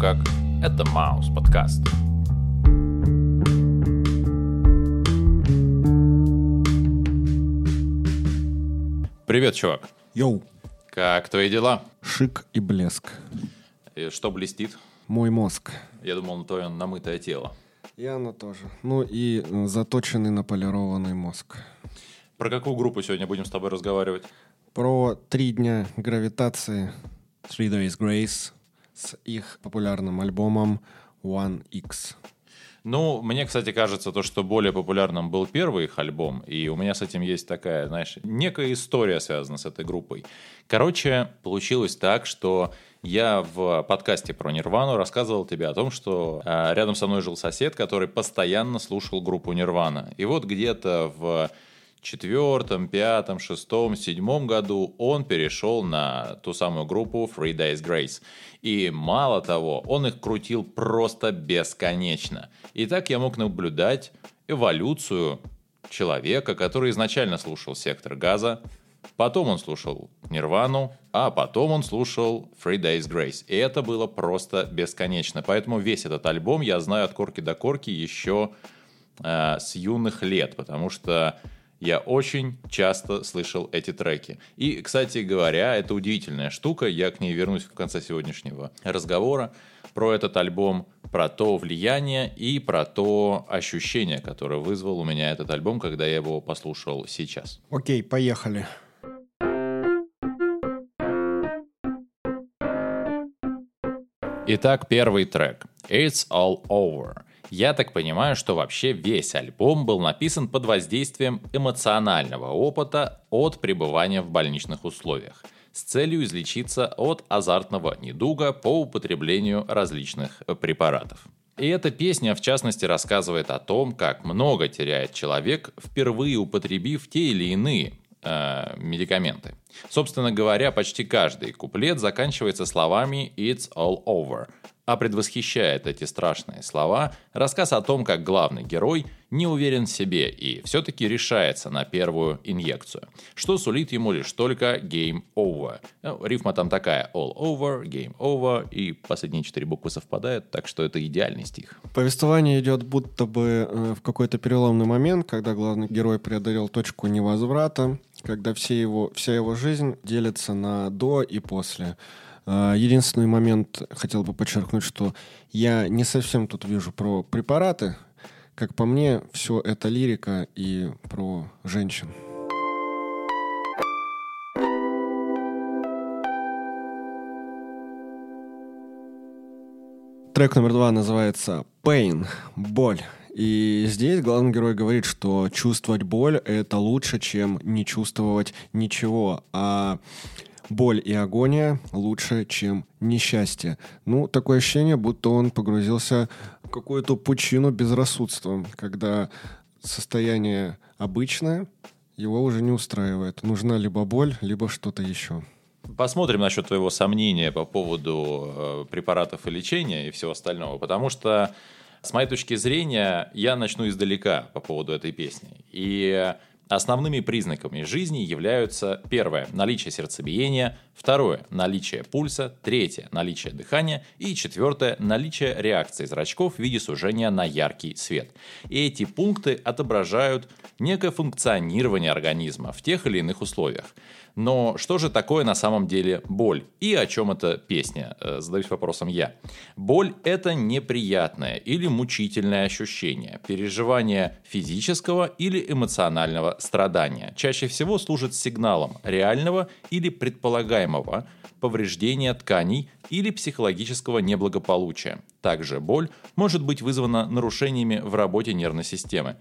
Как? Это Маус подкаст. Привет, чувак. Йоу, Как твои дела? шик и блеск. И что блестит? Мой мозг. Я думал, на твое намытое тело. И оно тоже. Ну и э, заточенный наполированный мозг. Про какую группу сегодня будем с тобой разговаривать? Про три дня гравитации Three Days Grace с их популярным альбомом One X. Ну, мне, кстати, кажется, то, что более популярным был первый их альбом, и у меня с этим есть такая, знаешь, некая история связана с этой группой. Короче, получилось так, что я в подкасте про Нирвану рассказывал тебе о том, что э, рядом со мной жил сосед, который постоянно слушал группу Нирвана. И вот где-то в четвертом, пятом, шестом, седьмом году он перешел на ту самую группу Three Days Grace. И мало того, он их крутил просто бесконечно. И так я мог наблюдать эволюцию человека, который изначально слушал «Сектор газа», потом он слушал «Нирвану», а потом он слушал «Three Days Grace». И это было просто бесконечно. Поэтому весь этот альбом я знаю от корки до корки еще э, с юных лет, потому что я очень часто слышал эти треки. И, кстати говоря, это удивительная штука, я к ней вернусь в конце сегодняшнего разговора, про этот альбом, про то влияние и про то ощущение, которое вызвал у меня этот альбом, когда я его послушал сейчас. Окей, поехали. Итак, первый трек. It's All Over. Я так понимаю, что вообще весь альбом был написан под воздействием эмоционального опыта от пребывания в больничных условиях с целью излечиться от азартного недуга по употреблению различных э, препаратов. И эта песня, в частности, рассказывает о том, как много теряет человек, впервые употребив те или иные э, медикаменты. Собственно говоря, почти каждый куплет заканчивается словами «It's all over», а предвосхищает эти страшные слова рассказ о том, как главный герой не уверен в себе и все-таки решается на первую инъекцию, что сулит ему лишь только game over. Ну, рифма там такая all over, game over, и последние четыре буквы совпадают, так что это идеальный стих. Повествование идет будто бы э, в какой-то переломный момент, когда главный герой преодолел точку невозврата, когда все его, вся его жизнь делится на до и после. Э, Единственный момент хотел бы подчеркнуть, что я не совсем тут вижу про препараты. Как по мне, все это лирика и про женщин. Трек номер два называется «Pain» — «Боль». И здесь главный герой говорит, что чувствовать боль — это лучше, чем не чувствовать ничего. А боль и агония лучше, чем несчастье. Ну, такое ощущение, будто он погрузился в какую-то пучину безрассудства, когда состояние обычное его уже не устраивает. Нужна либо боль, либо что-то еще. Посмотрим насчет твоего сомнения по поводу э, препаратов и лечения и всего остального, потому что с моей точки зрения я начну издалека по поводу этой песни. И Основными признаками жизни являются первое – наличие сердцебиения, второе – наличие пульса, третье – наличие дыхания и четвертое – наличие реакции зрачков в виде сужения на яркий свет. И эти пункты отображают некое функционирование организма в тех или иных условиях. Но что же такое на самом деле боль? И о чем эта песня? Э, Задаюсь вопросом я. Боль – это неприятное или мучительное ощущение, переживание физического или эмоционального страдания. Чаще всего служит сигналом реального или предполагаемого повреждения тканей или психологического неблагополучия. Также боль может быть вызвана нарушениями в работе нервной системы.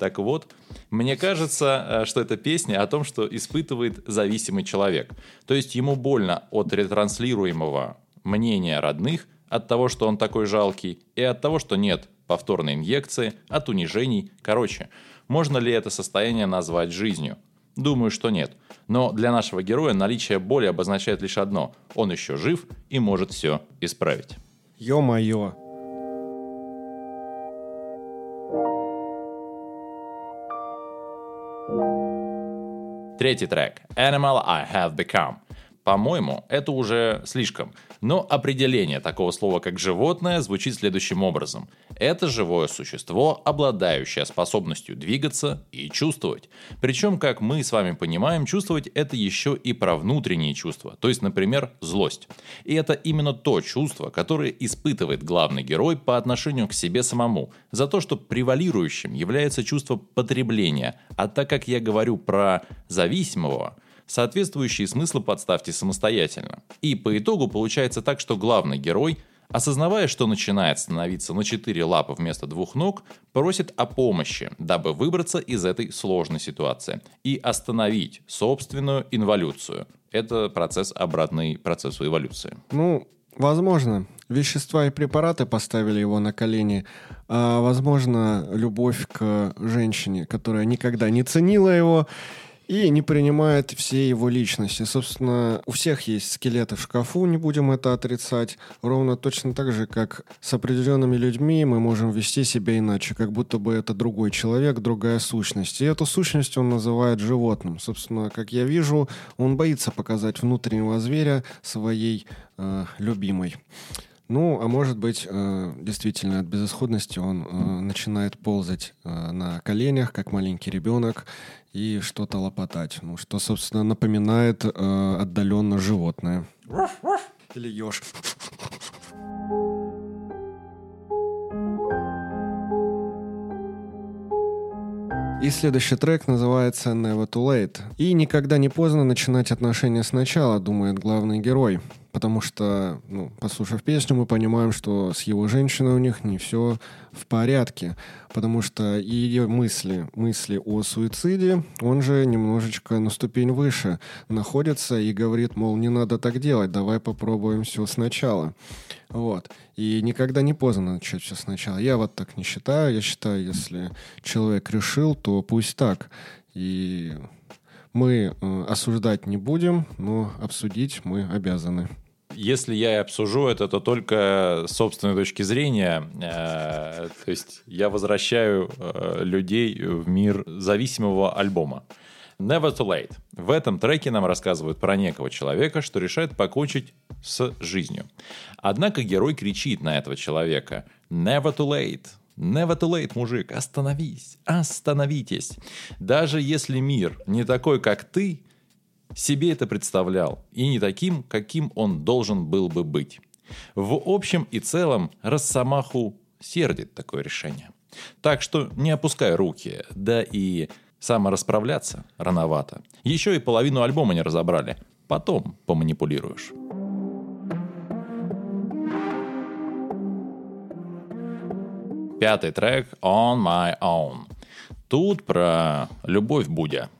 Так вот, мне кажется, э, что это песня о том, что испытывает зависимый человек. То есть ему больно от ретранслируемого мнения родных, от того, что он такой жалкий, и от того, что нет повторной инъекции, от унижений. Короче, можно ли это состояние назвать жизнью? Думаю, что нет. Но для нашего героя наличие боли обозначает лишь одно. Он еще жив и может все исправить. Ё-моё. Третий трек. Animal I Have Become. по-моему, это уже слишком. Но определение такого слова, как животное, звучит следующим образом. Это живое существо, обладающее способностью двигаться и чувствовать. Причем, как мы с вами понимаем, чувствовать это еще и про внутренние чувства, то есть, например, злость. И это именно то чувство, которое испытывает главный герой по отношению к себе самому, за то, что превалирующим является чувство потребления. А так как я говорю про зависимого, соответствующие смыслы подставьте самостоятельно. И по итогу получается так, что главный герой – Осознавая, что начинает становиться на четыре лапы вместо двух ног, просит о помощи, дабы выбраться из этой сложной ситуации и остановить собственную инволюцию. Это процесс обратный процессу эволюции. Ну, возможно, вещества и препараты поставили его на колени, а, возможно, любовь к женщине, которая никогда не ценила его и не принимает все его личности. Собственно, у всех есть скелеты в шкафу, не будем это отрицать. Ровно точно так же, как с определенными людьми мы можем вести себя иначе, как будто бы это другой человек, другая сущность. И эту сущность он называет животным. Собственно, как я вижу, он боится показать внутреннего зверя своей э, любимой. Ну, а может быть, э, действительно, от безысходности он э, начинает ползать э, на коленях, как маленький ребенок, и что-то лопотать. Ну, что, собственно, напоминает отдаленно животное. Или еж. И следующий трек называется Never Too Late. И никогда не поздно начинать отношения сначала, думает главный герой. Потому что, ну, послушав песню, мы понимаем, что с его женщиной у них не все в порядке. Потому что ее мысли, мысли о суициде, он же немножечко на ступень выше находится и говорит, мол, не надо так делать, давай попробуем все сначала. Вот. И никогда не поздно начать все сначала. Я вот так не считаю. Я считаю, если человек решил, то пусть так. И мы э, осуждать не будем, но обсудить мы обязаны. Если я и обсужу это, то только с собственной точки зрения. Э, то есть я возвращаю э, людей в мир зависимого альбома. Never Too Late. В этом треке нам рассказывают про некого человека, что решает покончить с жизнью. Однако герой кричит на этого человека «Never Too Late». Never too late, мужик, остановись, остановитесь. Даже если мир не такой, как ты, себе это представлял, и не таким, каким он должен был бы быть. В общем и целом, Росомаху сердит такое решение. Так что не опускай руки, да и Саморасправляться рановато. Еще и половину альбома не разобрали. Потом поманипулируешь. Пятый трек «On My Own». Тут про любовь Будя.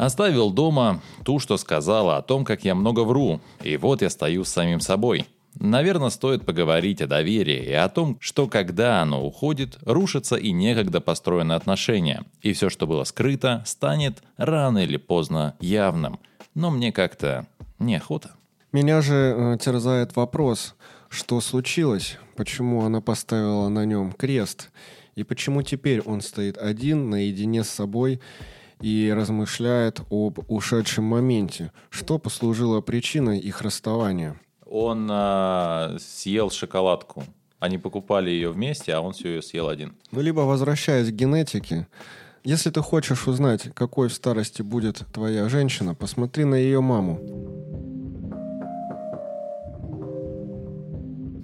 Оставил дома ту, что сказала о том, как я много вру, и вот я стою с самим собой – Наверное, стоит поговорить о доверии и о том, что когда оно уходит, рушатся и некогда построенные отношения, и все, что было скрыто, станет рано или поздно явным. Но мне как-то неохота. Меня же э, терзает вопрос, что случилось, почему она поставила на нем крест, и почему теперь он стоит один, наедине с собой, и размышляет об ушедшем моменте, что послужило причиной их расставания он а, съел шоколадку. Они покупали ее вместе, а он все ее съел один. Ну, либо возвращаясь к генетике, если ты хочешь узнать, какой в старости будет твоя женщина, посмотри на ее маму.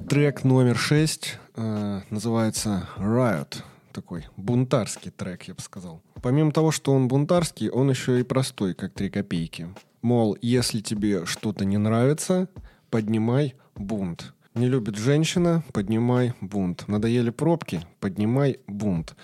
Трек номер шесть э, называется Riot. Такой бунтарский трек, я бы сказал. Помимо того, что он бунтарский, он еще и простой, как три копейки. Мол, если тебе что-то не нравится, поднимай бунт. Не любит женщина, поднимай бунт. Надоели пробки, поднимай бунт.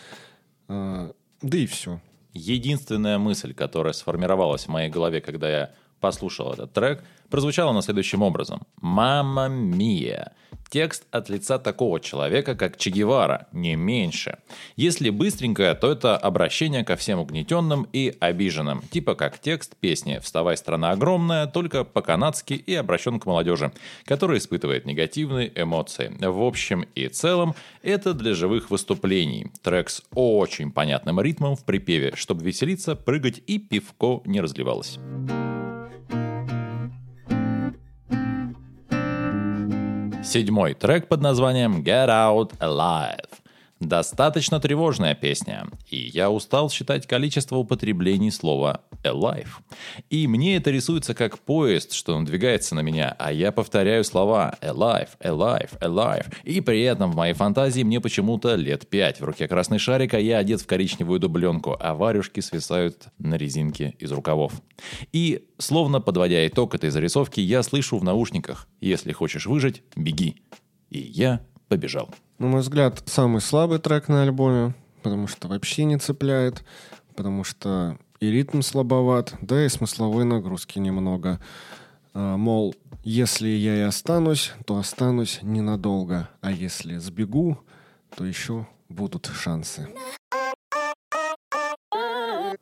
А, да и все. Единственная мысль, которая сформировалась в моей голове, когда я послушал этот трек, прозвучала на следующем образом. «Мама мия». Текст от лица такого человека, как Че Гевара, не меньше. Если быстренько, то это обращение ко всем угнетенным и обиженным. Типа как текст песни «Вставай, страна огромная», только по-канадски и обращен к молодежи, которая испытывает негативные эмоции. В общем и целом, это для живых выступлений. Трек с очень понятным ритмом в припеве, чтобы веселиться, прыгать и пивко не разливалось. Седьмой трек под названием Get Out Alive. Достаточно тревожная песня, и я устал считать количество употреблений слова alive. И мне это рисуется как поезд, что надвигается на меня, а я повторяю слова alive, alive, alive. И при этом в моей фантазии мне почему-то лет пять. В руке красный шарик, а я одет в коричневую дубленку, а варюшки свисают на резинке из рукавов. И, словно подводя итог этой зарисовки, я слышу в наушниках «Если хочешь выжить, беги». И я побежал. На мой взгляд, самый слабый трек на альбоме, потому что вообще не цепляет, потому что и ритм слабоват, да и смысловой нагрузки немного. А, мол, если я и останусь, то останусь ненадолго, а если сбегу, то еще будут шансы.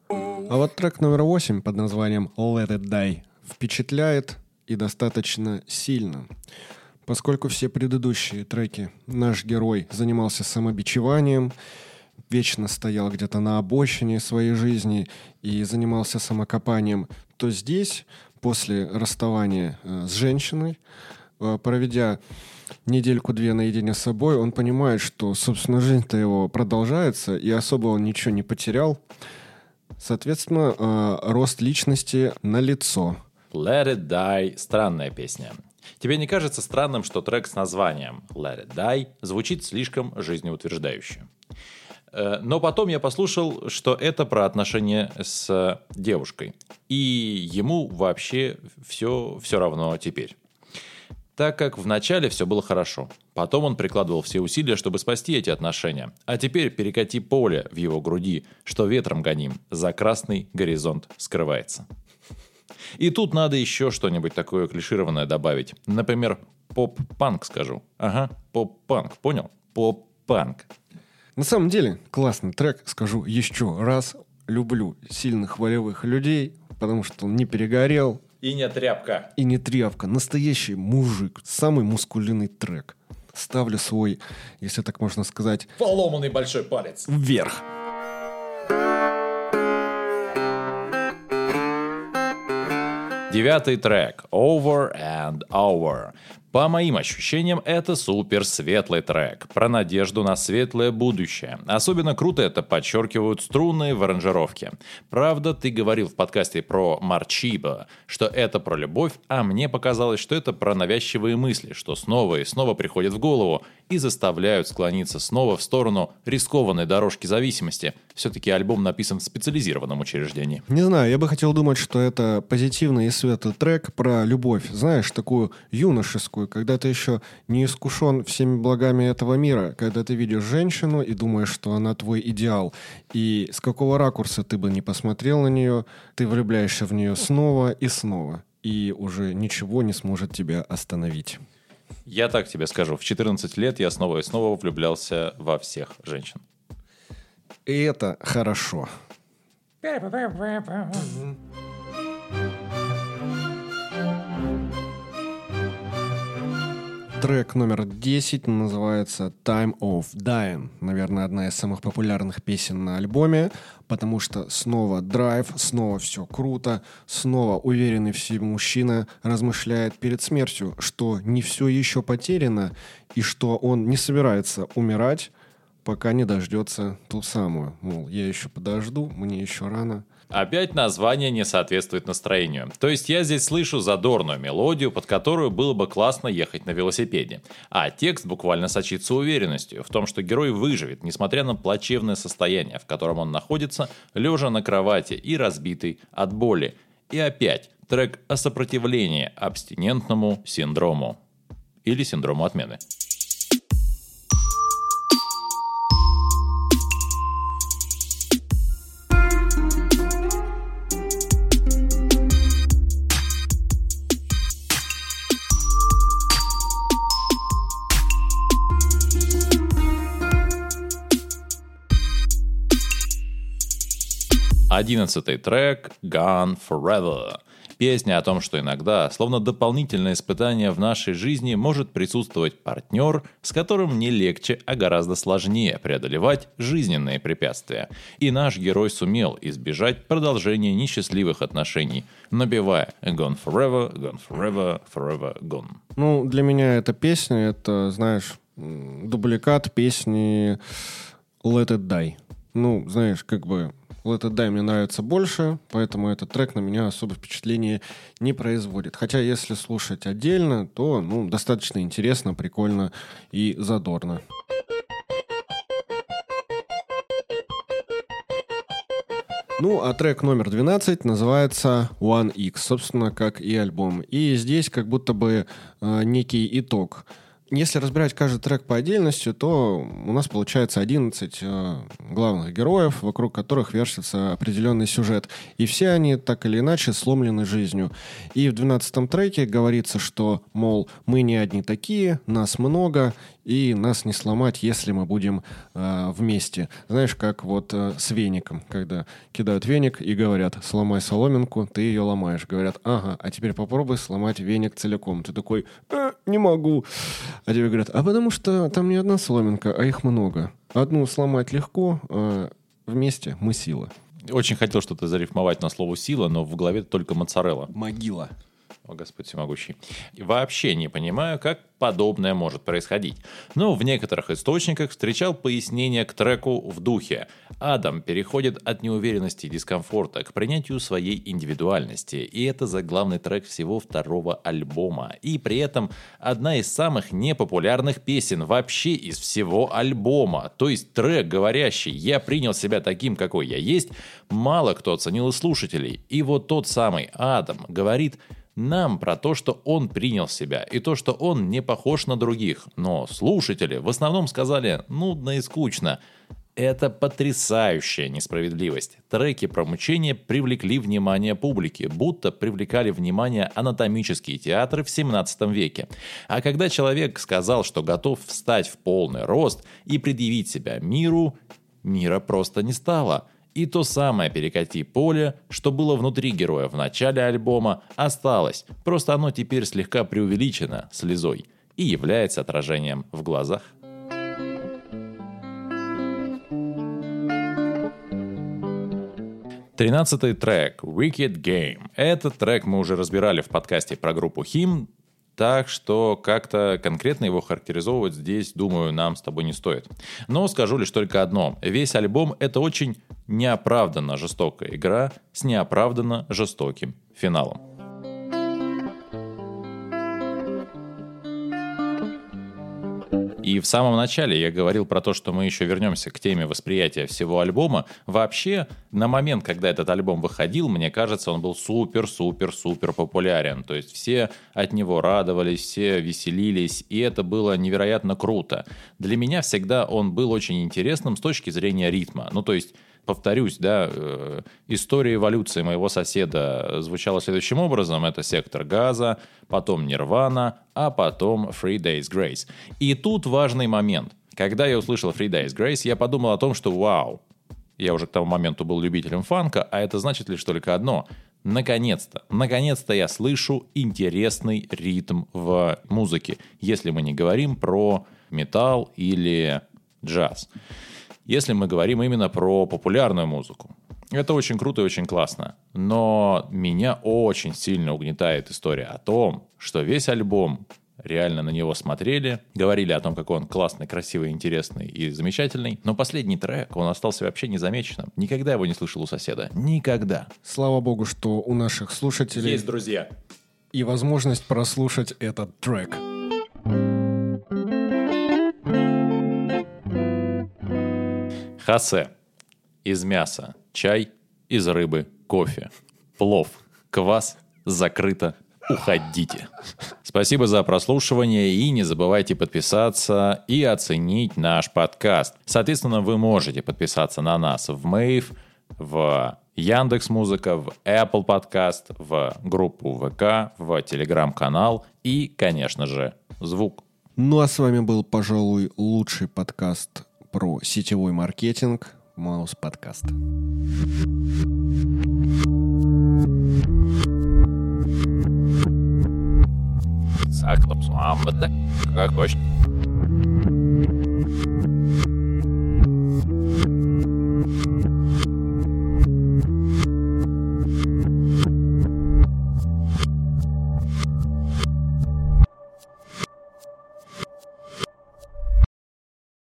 А вот трек номер восемь под названием Let It Die впечатляет и достаточно сильно. Поскольку все предыдущие треки наш герой занимался самобичеванием, вечно стоял где-то на обочине своей жизни и занимался самокопанием, то здесь, после расставания э, с женщиной, э, проведя недельку-две наедине с собой, он понимает, что, собственно, жизнь-то его продолжается, и особо он ничего не потерял. Соответственно, э, рост личности на лицо. Let It Die – странная песня. Тебе не кажется странным, что трек с названием Let It Die звучит слишком жизнеутверждающе? Э, но потом я послушал, что это про отношения с девушкой. И ему вообще все, все равно теперь. Так как в начале все было хорошо. Потом он прикладывал все усилия, чтобы спасти эти отношения. А теперь перекати поле в его груди, что ветром гоним. За красный горизонт скрывается. И тут надо еще что-нибудь такое клишированное добавить. Например, поп-панк скажу. Ага, поп-панк, понял? Поп-панк. На самом деле, классный трек, скажу еще раз. Люблю сильных волевых людей, потому что он не перегорел. И не тряпка. И не тряпка. Настоящий мужик. Самый мускулинный трек. Ставлю свой, если так можно сказать... Поломанный большой палец. Вверх. Девятый трек «Over and Over». По моим ощущениям, это супер светлый трек, про надежду на светлое будущее. Особенно круто это подчеркивают струны в аранжировке. Правда, ты говорил в подкасте про Марчиба, что это про любовь, а мне показалось, что это про навязчивые мысли, что снова и снова приходят в голову и заставляют склониться снова в сторону рискованной дорожки зависимости. Все-таки альбом написан в специализированном учреждении. Не знаю, я бы хотел думать, что это позитивный и светлый трек про любовь. Знаешь, такую юношескую когда ты еще не искушен всеми благами этого мира, когда ты видишь женщину и думаешь, что она твой идеал, и с какого ракурса ты бы не посмотрел на нее, ты влюбляешься в нее снова и снова, и уже ничего не сможет тебя остановить. Я так тебе скажу, в 14 лет я снова и снова влюблялся во всех женщин. И это хорошо. Трек номер 10 называется Time of Dying. Наверное, одна из самых популярных песен на альбоме, потому что снова драйв, снова все круто, снова уверенный в себе мужчина размышляет перед смертью, что не все еще потеряно и что он не собирается умирать, пока не дождется ту самую. Мол, я еще подожду, мне еще рано. Опять название не соответствует настроению. То есть я здесь слышу задорную мелодию, под которую было бы классно ехать на велосипеде. А текст буквально сочится уверенностью в том, что герой выживет, несмотря на плачевное состояние, в котором он находится, лежа на кровати и разбитый от боли. И опять трек о сопротивлении абстинентному синдрому. Или синдрому отмены. Одиннадцатый трек «Gone Forever». Песня о том, что иногда, словно дополнительное испытание в нашей жизни, может присутствовать партнер, с которым не легче, а гораздо сложнее преодолевать жизненные препятствия. И наш герой сумел избежать продолжения несчастливых отношений, набивая «Gone forever, gone forever, forever gone». Ну, для меня эта песня, это, знаешь, дубликат песни Let It Die. Ну, знаешь, как бы Let It Die мне нравится больше, поэтому этот трек на меня особо впечатления не производит. Хотя, если слушать отдельно, то ну, достаточно интересно, прикольно и задорно. Ну, а трек номер 12 называется One X, собственно, как и альбом. И здесь как будто бы э, некий итог если разбирать каждый трек по отдельности, то у нас получается 11 э, главных героев, вокруг которых вертится определенный сюжет. И все они так или иначе сломлены жизнью. И в 12 треке говорится, что, мол, мы не одни такие, нас много, и нас не сломать, если мы будем э, вместе. Знаешь, как вот э, с веником, когда кидают веник и говорят, сломай соломинку, ты ее ломаешь. Говорят, ага, а теперь попробуй сломать веник целиком. Ты такой, э, не могу. А тебе говорят, а потому что там не одна соломинка, а их много. Одну сломать легко, а вместе мы сила. Очень хотел что-то зарифмовать на слово «сила», но в голове только моцарелла. Могила о Господь всемогущий. И вообще не понимаю, как подобное может происходить. Но в некоторых источниках встречал пояснение к треку в духе. Адам переходит от неуверенности и дискомфорта к принятию своей индивидуальности. И это заглавный трек всего второго альбома. И при этом одна из самых непопулярных песен вообще из всего альбома. То есть трек, говорящий «Я принял себя таким, какой я есть», мало кто оценил из слушателей. И вот тот самый Адам говорит – нам про то, что он принял себя, и то, что он не похож на других. Но слушатели в основном сказали «нудно и скучно». Это потрясающая несправедливость. Треки про мучение привлекли внимание публики, будто привлекали внимание анатомические театры в 17 веке. А когда человек сказал, что готов встать в полный рост и предъявить себя миру, мира просто не стало – и то самое перекати поле, что было внутри героя в начале альбома, осталось, просто оно теперь слегка преувеличено слезой и является отражением в глазах. Тринадцатый трек «Wicked Game». Этот трек мы уже разбирали в подкасте про группу Him, так что как-то конкретно его характеризовывать здесь, думаю, нам с тобой не стоит. Но скажу лишь только одно. Весь альбом — это очень неоправданно жестокая игра с неоправданно жестоким финалом. И в самом начале я говорил про то, что мы еще вернемся к теме восприятия всего альбома. Вообще, на момент, когда этот альбом выходил, мне кажется, он был супер-супер-супер популярен. То есть все от него радовались, все веселились, и это было невероятно круто. Для меня всегда он был очень интересным с точки зрения ритма. Ну, то есть повторюсь, да, э, история эволюции моего соседа звучала следующим образом. Это сектор газа, потом Нирвана, а потом Three Days Grace. И тут важный момент. Когда я услышал Three Days Grace, я подумал о том, что вау, я уже к тому моменту был любителем фанка, а это значит лишь только одно. Наконец-то, наконец-то я слышу интересный ритм в музыке, если мы не говорим про металл или джаз если мы говорим именно про популярную музыку. Это очень круто и очень классно. Но меня очень сильно угнетает история о том, что весь альбом реально на него смотрели, говорили о том, какой он классный, красивый, интересный и замечательный. Но последний трек, он остался вообще незамеченным. Никогда его не слышал у соседа. Никогда. Слава богу, что у наших слушателей... Есть друзья. И возможность прослушать этот трек. Хасе. Из мяса. Чай. Из рыбы. Кофе. Плов. Квас. Закрыто. Уходите. Спасибо за прослушивание и не забывайте подписаться и оценить наш подкаст. Соответственно, вы можете подписаться на нас в Мэйв, в Яндекс Музыка, в Apple Podcast, в группу ВК, в Телеграм-канал и, конечно же, звук. Ну а с вами был, пожалуй, лучший подкаст про сетевой маркетинг Маус подкаст. Как точно.